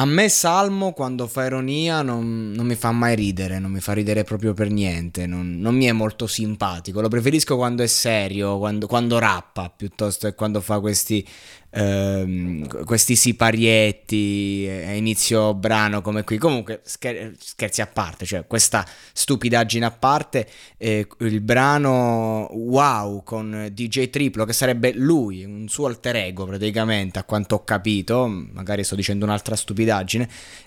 A me Salmo quando fa ironia non, non, mi fa mai ridere, non mi fa ridere proprio per niente, non, non mi è molto simpatico, lo preferisco quando è serio, quando, quando rappa piuttosto che quando fa questi ehm, questi siparietti a inizio brano come qui. Comunque, scher- scherzi a parte, cioè questa stupidaggine a parte, eh, il brano Wow con DJ Triplo, che sarebbe lui, un suo alter ego praticamente, a quanto ho capito, magari sto dicendo un'altra stupidaggine,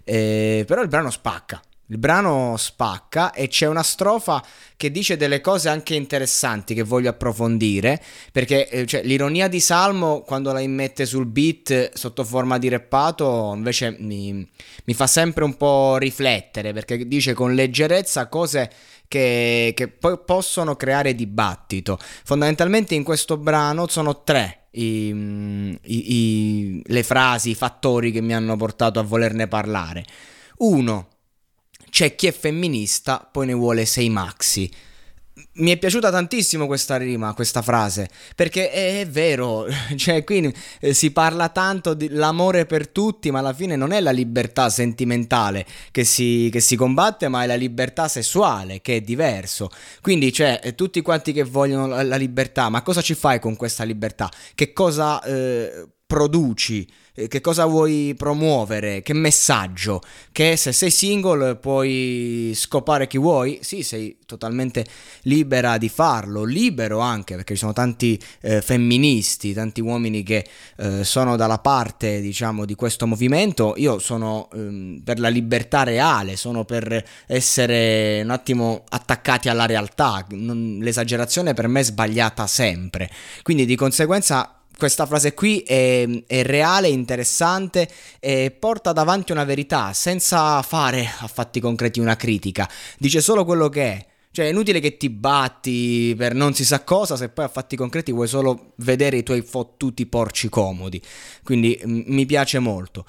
eh, però il brano spacca. Il brano spacca e c'è una strofa che dice delle cose anche interessanti che voglio approfondire, perché eh, cioè, l'ironia di Salmo quando la immette sul beat sotto forma di rappato invece mi, mi fa sempre un po' riflettere, perché dice con leggerezza cose che, che poi possono creare dibattito. Fondamentalmente in questo brano sono tre i, i, i, le frasi, i fattori che mi hanno portato a volerne parlare. Uno, c'è chi è femminista, poi ne vuole sei maxi. Mi è piaciuta tantissimo questa rima, questa frase, perché è, è vero, cioè qui eh, si parla tanto dell'amore per tutti, ma alla fine non è la libertà sentimentale che si, che si combatte, ma è la libertà sessuale, che è diverso. Quindi, cioè, eh, tutti quanti che vogliono la, la libertà, ma cosa ci fai con questa libertà? Che cosa eh, produci? Eh, che cosa vuoi promuovere, che messaggio, che se sei single puoi scopare chi vuoi, sì, sei totalmente libera di farlo, libero anche perché ci sono tanti eh, femministi, tanti uomini che eh, sono dalla parte, diciamo, di questo movimento, io sono ehm, per la libertà reale, sono per essere un attimo attaccati alla realtà, non, l'esagerazione per me è sbagliata sempre, quindi di conseguenza questa frase qui è, è, reale, interessante e porta davanti una verità senza fare a fatti concreti una critica. Dice solo quello che è. Cioè è inutile che ti batti per non si sa cosa se poi a fatti concreti vuoi solo vedere i tuoi fottuti porci comodi. Quindi m- mi piace molto.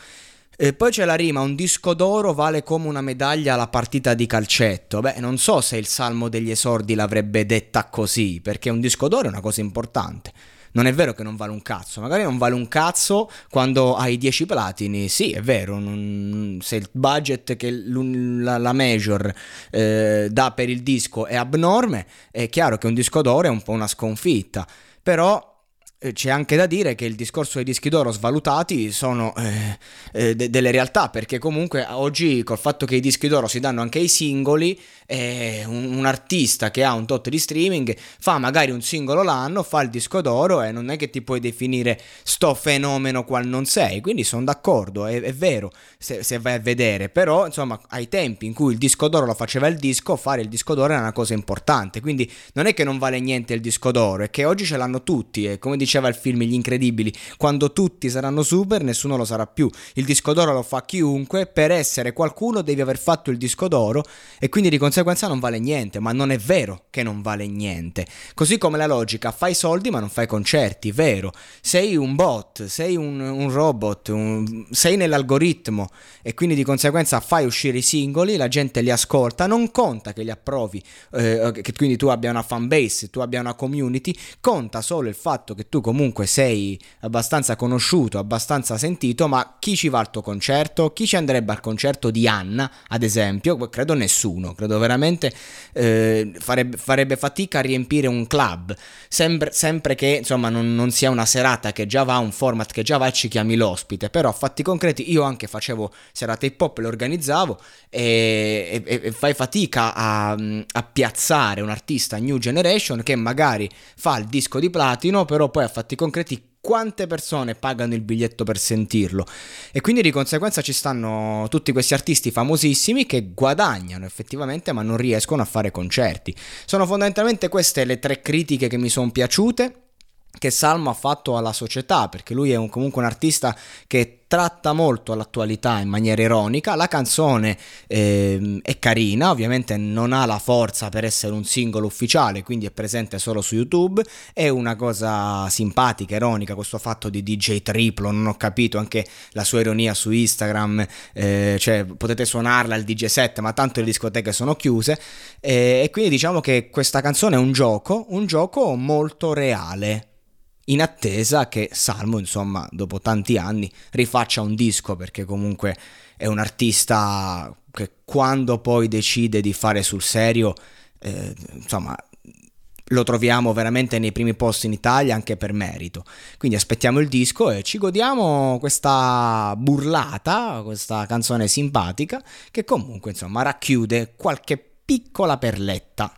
E poi c'è la rima, un disco d'oro vale come una medaglia alla partita di calcetto. Beh, non so se il Salmo degli esordi l'avrebbe detta così, perché un disco d'oro è una cosa importante non è vero che non vale un cazzo, magari non vale un cazzo quando hai 10 platini, sì è vero, non, se il budget che la, la major eh, dà per il disco è abnorme, è chiaro che un disco d'oro è un po' una sconfitta, però c'è anche da dire che il discorso dei dischi d'oro svalutati sono eh, eh, de- delle realtà, perché comunque oggi col fatto che i dischi d'oro si danno anche ai singoli, eh, un, un, artista che ha un tot di streaming fa magari un singolo l'anno, fa il disco d'oro e non è che ti puoi definire sto fenomeno qual non sei, quindi sono d'accordo, è, è vero se, se, vai a vedere, però insomma ai tempi in cui il disco d'oro lo faceva il disco, fare il disco d'oro è una cosa importante, quindi non è che non vale niente il disco d'oro, è che oggi ce l'hanno tutti e come dice diceva il film Gli Incredibili, quando tutti saranno super nessuno lo sarà più. Il disco d'oro lo fa chiunque, per essere qualcuno devi aver fatto il disco d'oro e quindi di conseguenza non vale niente, ma non è vero che non vale niente. Così come la logica, fai soldi ma non fai concerti, vero? Sei un bot, sei un, un robot, un, sei nell'algoritmo e quindi di conseguenza fai uscire i singoli, la gente li ascolta, non conta che li approvi, eh, che quindi tu abbia una fanbase, tu abbia una community, conta solo il fatto che tu comunque sei abbastanza conosciuto, abbastanza sentito, ma chi ci va al tuo concerto? Chi ci andrebbe al concerto di Anna, ad esempio? Credo nessuno, credo veramente eh, farebbe, farebbe, fatica a riempire un club, sempre, sempre che insomma non, non, sia una serata che già va, un format che già va e ci chiami l'ospite, però a fatti concreti io anche facevo serate hip hop, le organizzavo e, e, e fai fatica a, a piazzare un artista new generation che magari fa il disco di platino, però poi a fatti concreti quante persone pagano il biglietto per sentirlo e quindi di conseguenza ci stanno tutti questi artisti famosissimi che guadagnano effettivamente ma non riescono a fare concerti. Sono fondamentalmente queste le tre critiche che mi sono piaciute che Salmo ha fatto alla società, perché lui è un, comunque un artista che tratta molto l'attualità in maniera ironica. La canzone eh, è carina, ovviamente non ha la forza per essere un singolo ufficiale, quindi è presente solo su YouTube. È una cosa simpatica, ironica, questo fatto di DJ triplo, non ho capito anche la sua ironia su Instagram, eh, cioè potete suonarla al DJ set, ma tanto le discoteche sono chiuse. Eh, e quindi diciamo che questa canzone è un gioco, un gioco molto reale in attesa che Salmo, insomma, dopo tanti anni rifaccia un disco perché comunque è un artista che quando poi decide di fare sul serio, eh, insomma, lo troviamo veramente nei primi posti in Italia anche per merito. Quindi aspettiamo il disco e ci godiamo questa burlata, questa canzone simpatica che comunque insomma racchiude qualche piccola perletta